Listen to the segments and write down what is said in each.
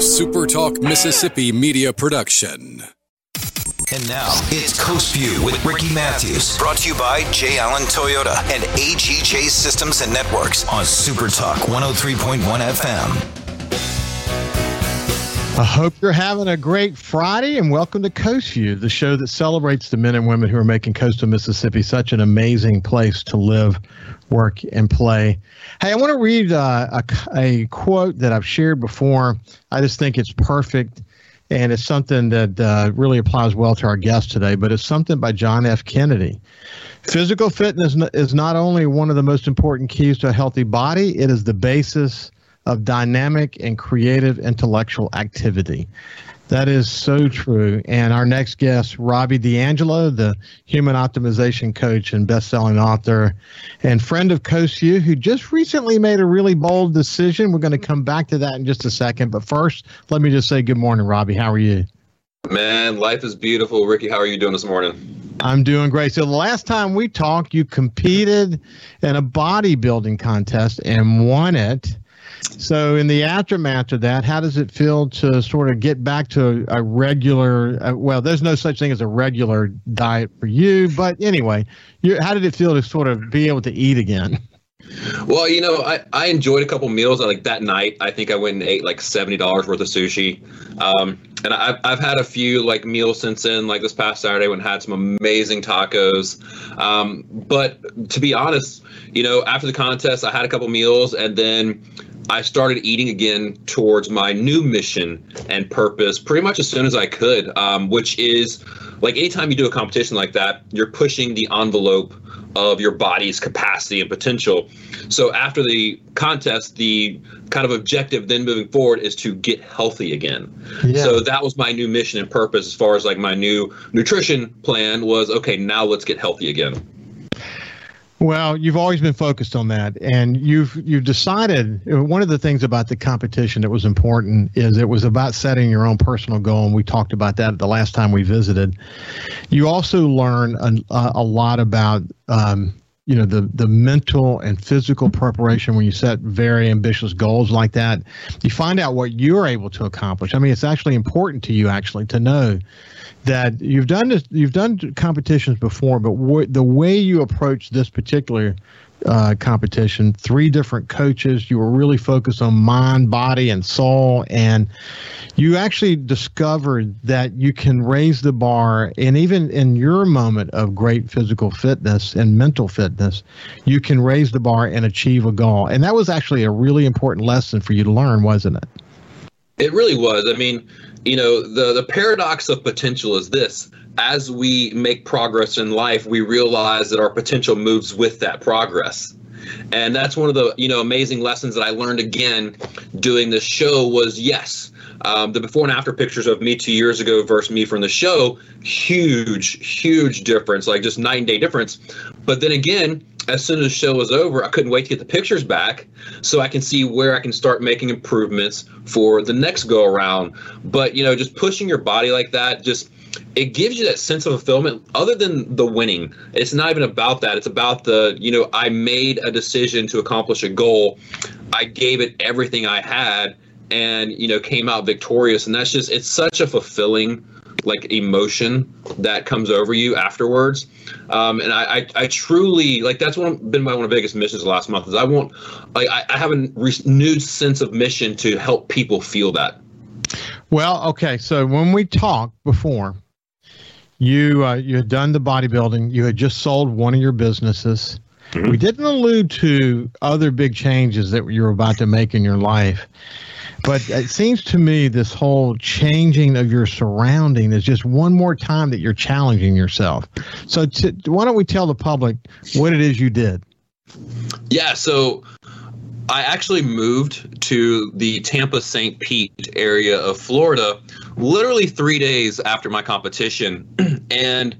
SuperTalk Mississippi media production. And now it's Coast View with Ricky Matthews, brought to you by J. Allen Toyota and AGJ Systems and Networks on SuperTalk 103.1 FM. I hope you're having a great Friday and welcome to Coast View, the show that celebrates the men and women who are making coastal Mississippi such an amazing place to live, work, and play. Hey, I want to read uh, a, a quote that I've shared before. I just think it's perfect and it's something that uh, really applies well to our guest today, but it's something by John F. Kennedy. Physical fitness is not only one of the most important keys to a healthy body, it is the basis of dynamic and creative intellectual activity. That is so true. And our next guest, Robbie D'Angelo, the human optimization coach and best-selling author and friend of View, who just recently made a really bold decision. We're going to come back to that in just a second. But first, let me just say good morning, Robbie. How are you? Man, life is beautiful. Ricky, how are you doing this morning? I'm doing great. So the last time we talked, you competed in a bodybuilding contest and won it. So, in the aftermath of that, how does it feel to sort of get back to a regular? Uh, well, there's no such thing as a regular diet for you, but anyway, how did it feel to sort of be able to eat again? Well, you know, I, I enjoyed a couple meals. Like that night, I think I went and ate like seventy dollars worth of sushi, um, and I've I've had a few like meals since then. Like this past Saturday, when I had some amazing tacos. Um, but to be honest, you know, after the contest, I had a couple meals, and then I started eating again towards my new mission and purpose pretty much as soon as I could, um, which is like anytime you do a competition like that, you're pushing the envelope of your body's capacity and potential. So after the contest, the kind of objective then moving forward is to get healthy again. Yeah. So that was my new mission and purpose as far as like my new nutrition plan was okay, now let's get healthy again. Well, you've always been focused on that, and you've you've decided one of the things about the competition that was important is it was about setting your own personal goal, and we talked about that the last time we visited. You also learn a, a lot about um, you know the the mental and physical preparation when you set very ambitious goals like that. You find out what you're able to accomplish. I mean, it's actually important to you actually to know that you've done this, you've done competitions before, but the way you approach this particular uh, competition, three different coaches, you were really focused on mind, body, and soul, and you actually discovered that you can raise the bar, and even in your moment of great physical fitness and mental fitness, you can raise the bar and achieve a goal. And that was actually a really important lesson for you to learn, wasn't it? It really was. I mean, you know the the paradox of potential is this. As we make progress in life we realize that our potential moves with that progress. And that's one of the you know amazing lessons that i learned again doing this show was yes um, the before and after pictures of me two years ago versus me from the show huge huge difference like just night and day difference. But then again as soon as the show was over, I couldn't wait to get the pictures back so I can see where I can start making improvements for the next go around. But, you know, just pushing your body like that, just it gives you that sense of fulfillment other than the winning. It's not even about that. It's about the, you know, I made a decision to accomplish a goal. I gave it everything I had and, you know, came out victorious. And that's just, it's such a fulfilling like emotion that comes over you afterwards. Um, and I, I, I, truly like that's one been my one of the biggest missions last month is I want like I, I have a renewed sense of mission to help people feel that. Well, okay, so when we talked before, you uh, you had done the bodybuilding, you had just sold one of your businesses. Mm-hmm. We didn't allude to other big changes that you were about to make in your life. But it seems to me this whole changing of your surrounding is just one more time that you're challenging yourself. So t- why don't we tell the public what it is you did? Yeah, so I actually moved to the Tampa St. Pete area of Florida literally three days after my competition. and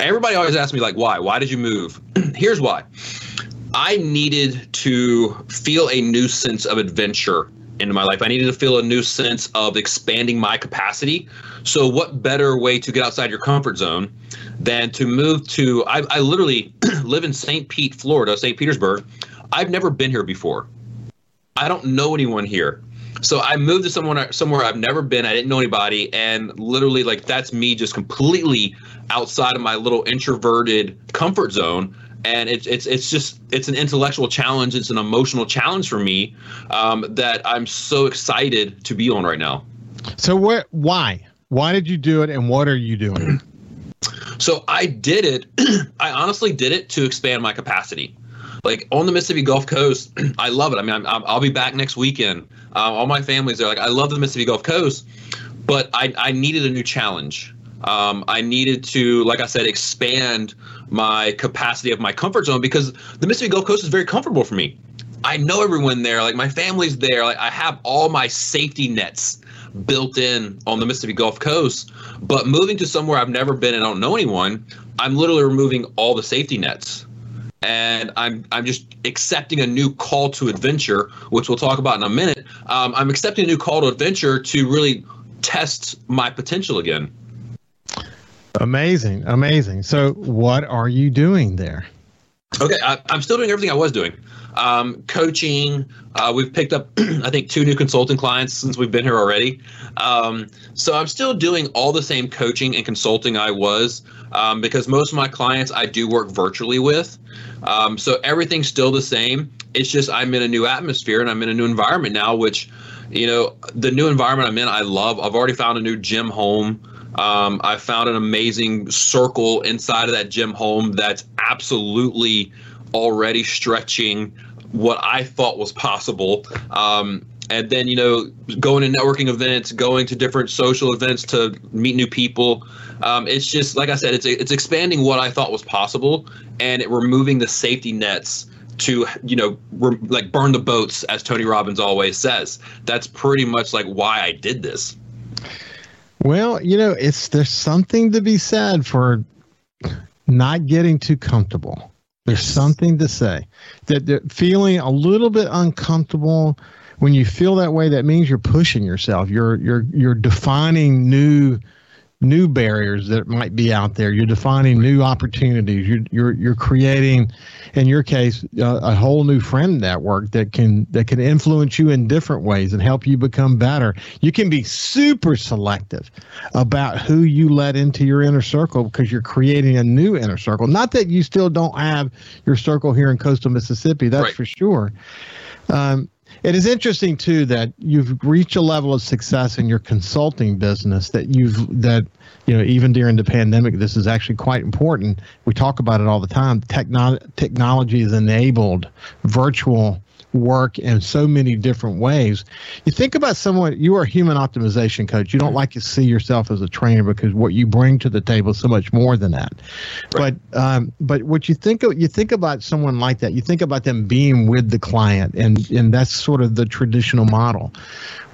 everybody always asks me, like, why? Why did you move? Here's why I needed to feel a new sense of adventure into my life. I needed to feel a new sense of expanding my capacity. So, what better way to get outside your comfort zone than to move to? I, I literally live in St. Pete, Florida, St. Petersburg. I've never been here before. I don't know anyone here. So I moved to somewhere somewhere I've never been. I didn't know anybody, and literally like that's me just completely outside of my little introverted comfort zone. And it's it's it's just it's an intellectual challenge. It's an emotional challenge for me um, that I'm so excited to be on right now. So what? Why? Why did you do it, and what are you doing? So I did it. I honestly did it to expand my capacity. Like on the Mississippi Gulf Coast, I love it. I mean, i will be back next weekend. Uh, all my family's there. Like, I love the Mississippi Gulf Coast, but I, I needed a new challenge. Um, I needed to, like I said, expand my capacity of my comfort zone because the Mississippi Gulf Coast is very comfortable for me. I know everyone there. Like my family's there. Like I have all my safety nets built in on the Mississippi Gulf Coast. But moving to somewhere I've never been and don't know anyone, I'm literally removing all the safety nets. And I'm I'm just accepting a new call to adventure, which we'll talk about in a minute. Um, I'm accepting a new call to adventure to really test my potential again. Amazing, amazing. So, what are you doing there? Okay, I, am still doing everything I was doing. Um, coaching. Uh, we've picked up, I think, two new consulting clients since we've been here already. Um, so I'm still doing all the same coaching and consulting I was um, because most of my clients I do work virtually with. Um, so everything's still the same. It's just I'm in a new atmosphere and I'm in a new environment now, which, you know, the new environment I'm in, I love. I've already found a new gym home. Um, I found an amazing circle inside of that gym home that's absolutely already stretching what I thought was possible. Um, and then, you know, going to networking events, going to different social events to meet new people. Um, it's just, like I said, it's, it's expanding what I thought was possible and it removing the safety nets to you know re- like burn the boats as tony robbins always says that's pretty much like why i did this well, you know, it's there's something to be said for not getting too comfortable. There's something to say that, that feeling a little bit uncomfortable when you feel that way. That means you're pushing yourself. You're you're you're defining new new barriers that might be out there. You're defining new opportunities. You're you're you're creating, in your case, uh, a whole new friend network that can that can influence you in different ways and help you become better. You can be super selective about who you let into your inner circle because you're creating a new inner circle. Not that you still don't have your circle here in coastal Mississippi. That's right. for sure. Um, it is interesting too that you've reached a level of success in your consulting business that you've that you know even during the pandemic this is actually quite important. We talk about it all the time. Techno- technology has enabled virtual work in so many different ways. You think about someone, you are a human optimization coach. You don't like to see yourself as a trainer because what you bring to the table is so much more than that. Right. But um, but what you think of, you think about someone like that, you think about them being with the client, and and that's sort of the traditional model.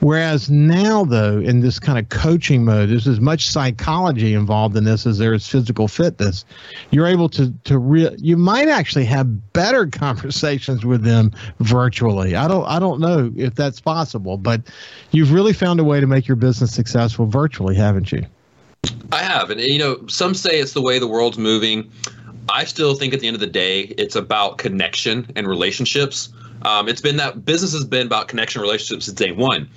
Whereas now, though, in this kind of coaching mode, there's as much psychology involved in this as there is physical fitness. You're able to to re- you might actually have better conversations with them virtually. I don't I don't know if that's possible, but you've really found a way to make your business successful virtually, haven't you? I have, and you know, some say it's the way the world's moving. I still think at the end of the day, it's about connection and relationships. Um, it's been that business has been about connection relationships since day one.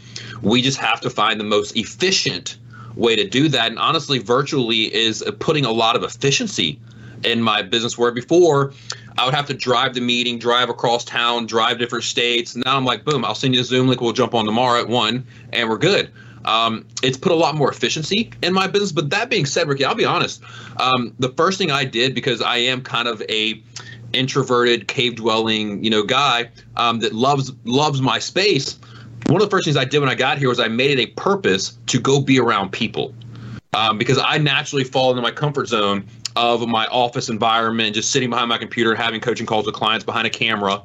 We just have to find the most efficient way to do that. And honestly, virtually is putting a lot of efficiency in my business where before I would have to drive the meeting, drive across town, drive different states. Now I'm like, boom, I'll send you a Zoom link. We'll jump on tomorrow at one and we're good. Um, it's put a lot more efficiency in my business. But that being said, Ricky, I'll be honest. Um, the first thing I did because I am kind of a introverted cave dwelling you know guy um, that loves loves my space one of the first things i did when i got here was i made it a purpose to go be around people um, because i naturally fall into my comfort zone of my office environment just sitting behind my computer having coaching calls with clients behind a camera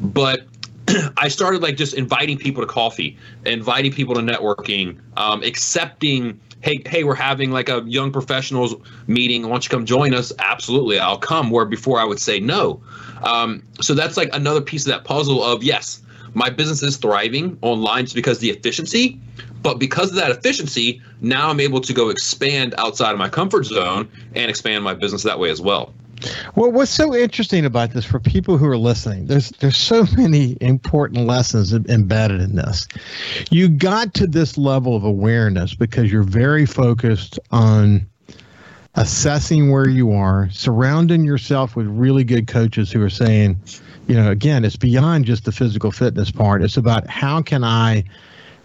but I started like just inviting people to coffee, inviting people to networking, um, accepting hey, hey, we're having like a young professionals meeting. Why don't you come join us? Absolutely, I'll come. Where before I would say no. Um, so that's like another piece of that puzzle of yes, my business is thriving online just because of the efficiency, but because of that efficiency, now I'm able to go expand outside of my comfort zone and expand my business that way as well. Well, what's so interesting about this for people who are listening, there's there's so many important lessons embedded in this. You got to this level of awareness because you're very focused on assessing where you are, surrounding yourself with really good coaches who are saying, you know, again, it's beyond just the physical fitness part. It's about how can I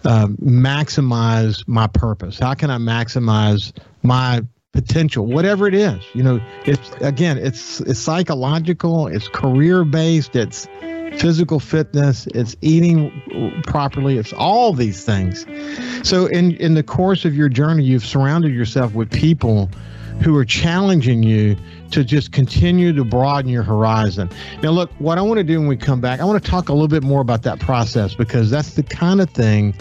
um, maximize my purpose? How can I maximize my potential, whatever it is. You know, it's again, it's it's psychological, it's career based, it's physical fitness, it's eating properly, it's all these things. So in in the course of your journey, you've surrounded yourself with people who are challenging you to just continue to broaden your horizon. Now, look, what I want to do when we come back, I want to talk a little bit more about that process because that's the kind of thing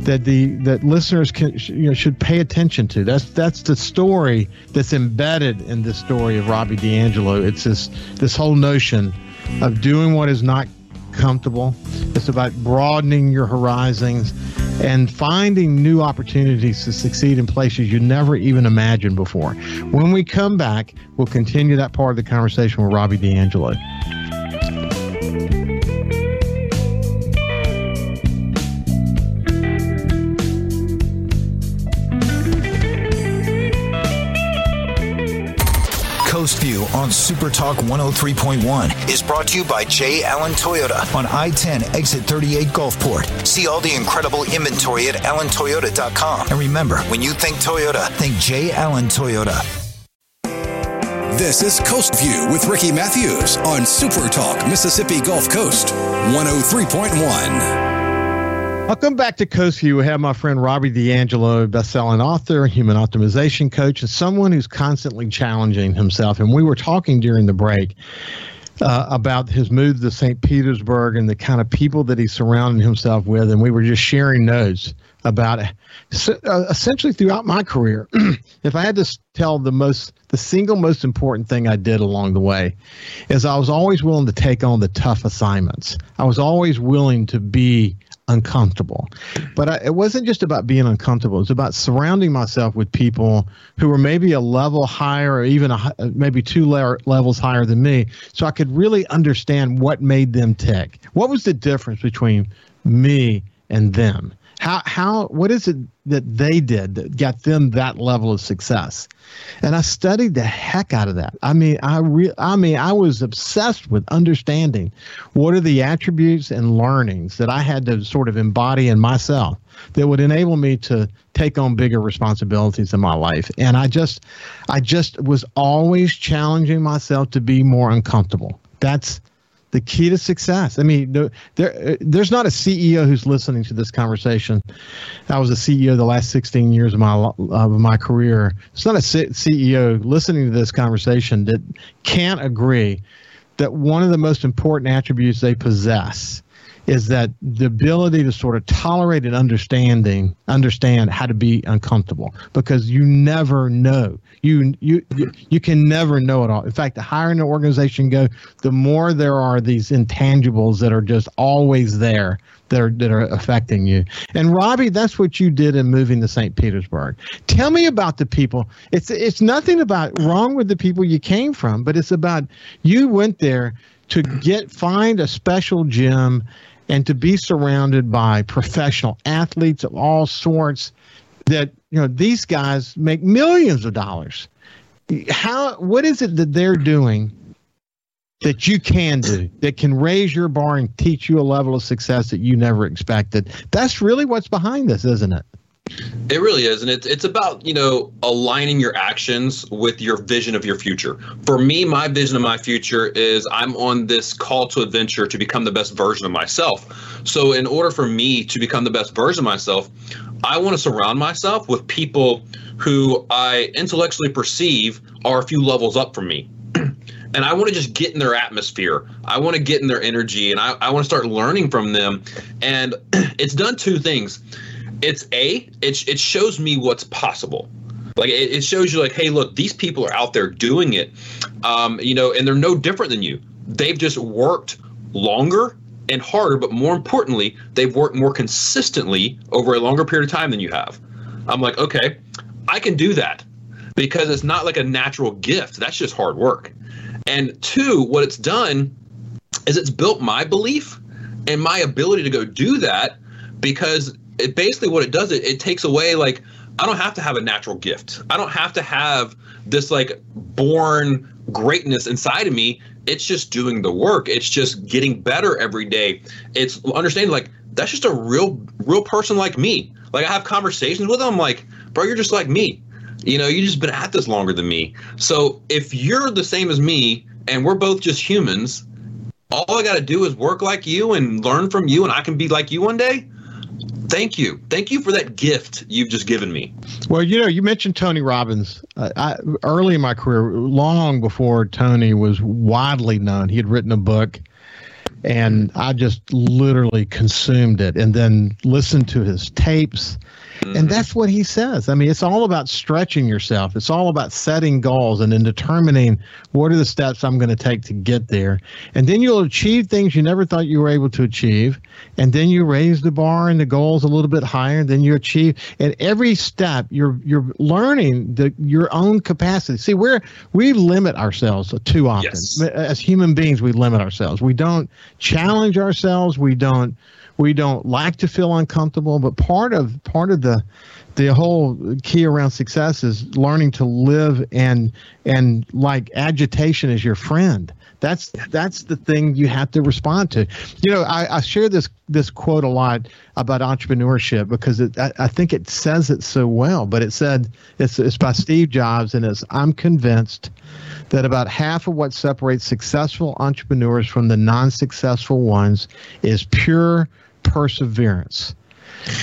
that the that listeners can you know should pay attention to. That's that's the story that's embedded in the story of Robbie D'Angelo. It's this this whole notion of doing what is not comfortable. It's about broadening your horizons and finding new opportunities to succeed in places you never even imagined before. When we come back, we'll continue that part of the conversation with Robbie DeAngelo. Coast View on Super Talk 103.1 is brought to you by J. Allen Toyota on I 10 Exit 38 Gulfport. See all the incredible inventory at allentoyota.com. And remember, when you think Toyota, think J. Allen Toyota. This is Coast View with Ricky Matthews on Super Talk Mississippi Gulf Coast 103.1. Welcome back to Coast View. We have my friend Robbie DeAngelo, best-selling author, human optimization coach, and someone who's constantly challenging himself. And we were talking during the break uh, about his move to St. Petersburg and the kind of people that he surrounded himself with, and we were just sharing notes about it. So, uh, essentially throughout my career. if I had to tell the most, the single most important thing I did along the way, is I was always willing to take on the tough assignments. I was always willing to be uncomfortable. But I, it wasn't just about being uncomfortable. It was about surrounding myself with people who were maybe a level higher or even a, uh, maybe two le- levels higher than me so I could really understand what made them tick. What was the difference between me and them? How how what is it that they did that got them that level of success? And I studied the heck out of that. I mean, I re- I mean, I was obsessed with understanding what are the attributes and learnings that I had to sort of embody in myself that would enable me to take on bigger responsibilities in my life. And I just I just was always challenging myself to be more uncomfortable. That's the key to success. I mean, there, uh, there's not a CEO who's listening to this conversation. I was a CEO the last 16 years of my of my career. It's not a CEO listening to this conversation that can't agree that one of the most important attributes they possess is that the ability to sort of tolerate and understanding understand how to be uncomfortable. Because you never know. You you you can never know it all. In fact the higher an organization go the more there are these intangibles that are just always there that are that are affecting you. And robbie that's what you did in moving to st petersburg. Tell me about the people. It's it's nothing about wrong with the people you came from but it's about you went there to get find a special gym and to be surrounded by professional athletes of all sorts that you know these guys make millions of dollars. How what is it that they're doing that you can do that can raise your bar and teach you a level of success that you never expected? That's really what's behind this isn't it it really is, and it's it's about you know aligning your actions with your vision of your future. For me, my vision of my future is I'm on this call to adventure to become the best version of myself. So, in order for me to become the best version of myself, I want to surround myself with people who I intellectually perceive are a few levels up from me. and I want to just get in their atmosphere. I want to get in their energy and I, I want to start learning from them. And it's done two things it's a it, it shows me what's possible. Like it, it shows you like hey look these people are out there doing it um, you know and they're no different than you. They've just worked longer and harder but more importantly they've worked more consistently over a longer period of time than you have. I'm like okay i can do that because it's not like a natural gift. That's just hard work. And two, what it's done is it's built my belief and my ability to go do that because it basically what it does it it takes away like I don't have to have a natural gift. I don't have to have this like born greatness inside of me. It's just doing the work. It's just getting better every day. It's understanding like that's just a real real person like me. Like I have conversations with them like, bro, you're just like me. You know, you just been at this longer than me. So if you're the same as me and we're both just humans, all I got to do is work like you and learn from you and I can be like you one day thank you. Thank you for that gift you've just given me. Well you know you mentioned tony robbins uh, I, early in my career long before tony was widely known. He had written a book and i just literally consumed it and then listened to his tapes Mm-hmm. And that's what he says. I mean, it's all about stretching yourself. It's all about setting goals and then determining what are the steps I'm going to take to get there. And then you'll achieve things you never thought you were able to achieve. And then you raise the bar and the goals a little bit higher. And then you achieve. And every step, you're you're learning the your own capacity. See, we're we limit ourselves too often. Yes. As human beings, we limit ourselves. We don't challenge ourselves. We don't we don't like to feel uncomfortable but part of part of the the whole key around success is learning to live and and like agitation is your friend. That's that's the thing you have to respond to. You know i, I share this this quote a lot about entrepreneurship because it, I, I think it says it so well but it said it's, it's by steve jobs and it's i'm convinced that about half of what separates successful entrepreneurs from the non-successful ones is pure perseverance.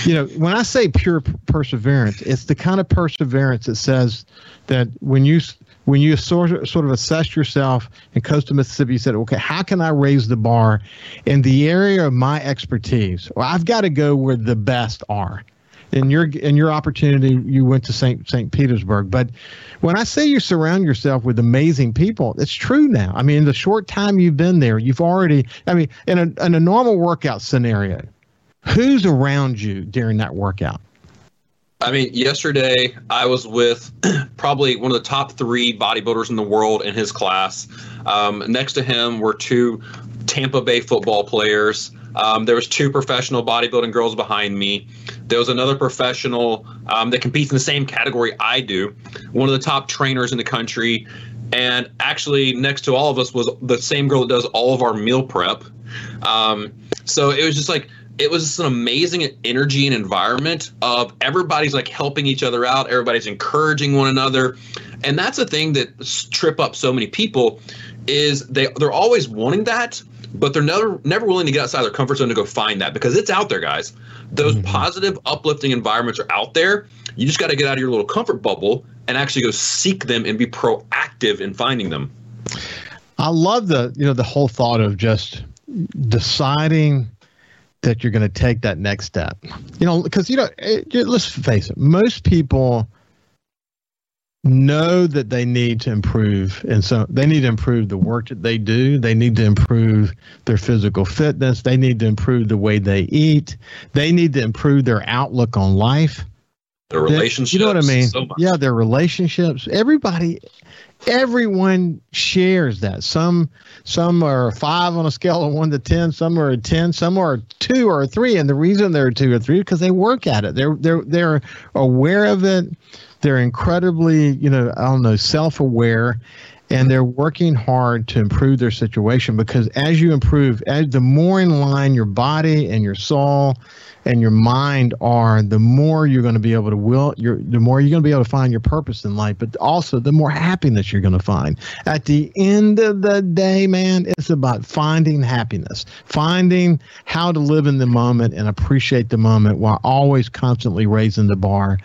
You know, when I say pure perseverance, it's the kind of perseverance that says that when you when you sort of, sort of assess yourself in coastal Mississippi, you said, okay, how can I raise the bar in the area of my expertise? Well, I've got to go where the best are. In your in your opportunity, you went to St. St. Petersburg. But when I say you surround yourself with amazing people, it's true now. I mean, in the short time you've been there, you've already. I mean, in a in a normal workout scenario, Who's around you during that workout? I mean, yesterday I was with probably one of the top three bodybuilders in the world in his class. Um, next to him were two Tampa Bay football players. Um, there was two professional bodybuilding girls behind me. There was another professional um, that competes in the same category I do. One of the top trainers in the country, and actually next to all of us was the same girl that does all of our meal prep. Um, so it was just like it was just an amazing energy and environment of everybody's like helping each other out everybody's encouraging one another. And that's a thing that trip up so many people is they they're always wanting that but they're never never willing to get outside their comfort zone to go find that because it's out there guys. Those mm-hmm. positive uplifting environments are out there. You just got to get out of your little comfort bubble and actually go seek them and be proactive in finding them. I love the you know the whole thought of just deciding that you're going to take that next step. You know, because you know, it, let's face it, most people know that they need to improve and so they need to improve the work that they do. They need to improve their physical fitness. They need to improve the way they eat. They need to improve their outlook on life their relationships you know what i mean so yeah their relationships everybody everyone shares that. Some some are five on a scale of one to ten. Some are a ten. Some are two or three. And the reason they're two or three because they work at it. They're they're they're aware of it. They're incredibly you know I don't know self aware. And they're working hard to improve their situation because as you improve, as the more in line your body and your soul and your mind are, the more you're going to be able to will, you're, the more you're going to be able to find your purpose in life, but also the more happiness you're going to find. At the end of the day, man, it's about finding happiness, finding how to live in the moment and appreciate the moment while always constantly raising the bar.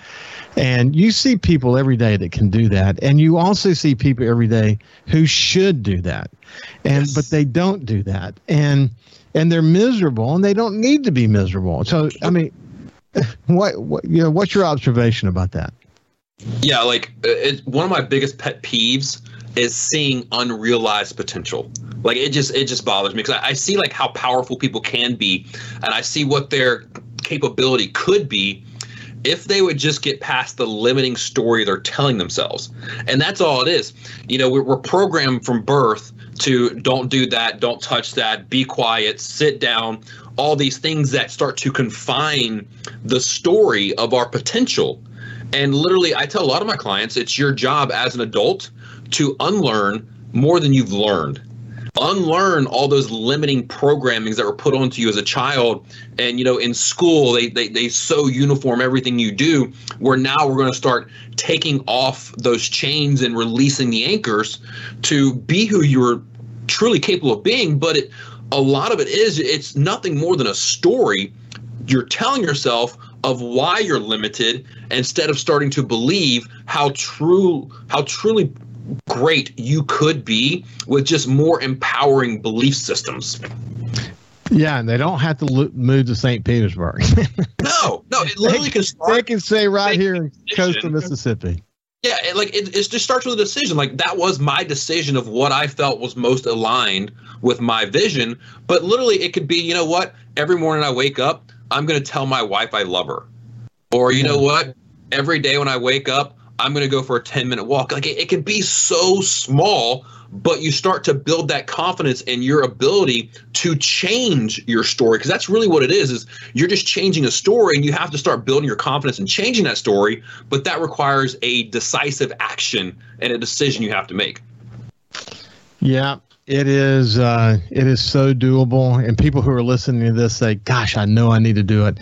And you see people every day that can do that. And you also see people every day who should do that. And yes. but they don't do that. And and they're miserable and they don't need to be miserable. So I mean, what, what you know, what's your observation about that? Yeah, like uh, it, one of my biggest pet peeves is seeing unrealized potential. Like it just it just bothers me because I, I see like how powerful people can be, and I see what their capability could be, if they would just get past the limiting story they're telling themselves. And that's all it is. You know, we're, we're programmed from birth to don't do that, don't touch that, be quiet, sit down, all these things that start to confine the story of our potential. And literally, I tell a lot of my clients it's your job as an adult to unlearn more than you've learned unlearn all those limiting programmings that were put onto you as a child. And you know in school they they, they so uniform everything you do where now we're going to start taking off those chains and releasing the anchors to be who you're truly capable of being. But it a lot of it is it's nothing more than a story. You're telling yourself of why you're limited instead of starting to believe how true how truly great you could be with just more empowering belief systems. Yeah, and they don't have to lo- move to St. Petersburg. no, no, it literally they, can start. They can say right here in coastal Mississippi. Yeah, it, like it, it just starts with a decision. Like that was my decision of what I felt was most aligned with my vision. But literally, it could be, you know what? Every morning I wake up, I'm going to tell my wife I love her, or you know what? Every day when I wake up, I'm going to go for a 10 minute walk. Like it, it can be so small, but you start to build that confidence and your ability to change your story. Because that's really what it is is you're just changing a story and you have to start building your confidence and changing that story but that requires a decisive action and a decision you have to make. Yeah it is uh, it is so doable. And people who are listening to this say gosh i know i need to do it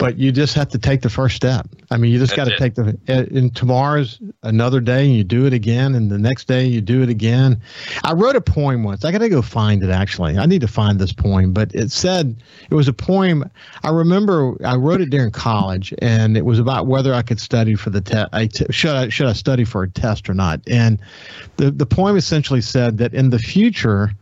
but you just have to take the first step. I mean, you just got to take the. Eh, and tomorrow's another day, and you do it again, and the next day you do it again. I wrote a poem once. I got to go find it. Actually, I need to find this poem. But it said it was a poem. I remember I wrote it during college, and it was about whether I could study for the test. Should I should I study for a test or not? And the the poem essentially said that in the future,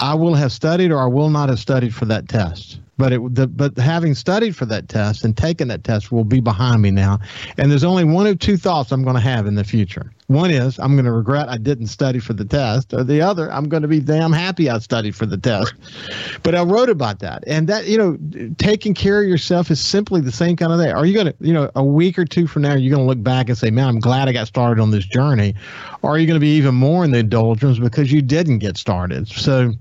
I will have studied or I will not have studied for that test but it the, but having studied for that test and taken that test will be behind me now. And there's only one of two thoughts i'm going to have in the future one is i'm going to regret i didn't study for the test or the other i'm going to be damn happy i studied for the test but i wrote about that and that you know taking care of yourself is simply the same kind of thing are you going to you know a week or two from now you're going to look back and say man i'm glad i got started on this journey or are you going to be even more in the doldrums because you didn't get started so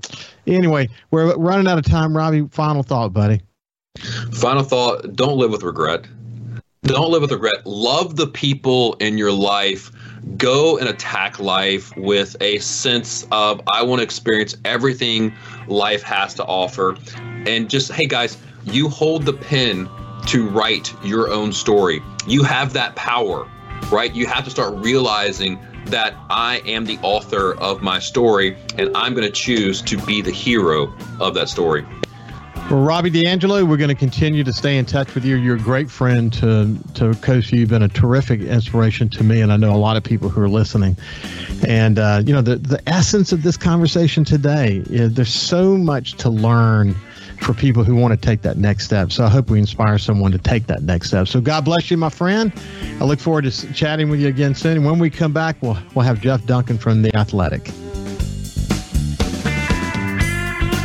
Anyway, we're running out of time. Robbie, final thought, buddy. Final thought don't live with regret. Don't live with regret. Love the people in your life. Go and attack life with a sense of, I want to experience everything life has to offer. And just, hey guys, you hold the pen to write your own story. You have that power, right? You have to start realizing that I am the author of my story and I'm going to choose to be the hero of that story. Well, Robbie D'Angelo, we're going to continue to stay in touch with you. You're a great friend to to View. You've been a terrific inspiration to me, and I know a lot of people who are listening. And uh, you know, the the essence of this conversation today is there's so much to learn for people who want to take that next step. So I hope we inspire someone to take that next step. So God bless you, my friend. I look forward to chatting with you again soon. And when we come back, we'll we'll have Jeff Duncan from the Athletic.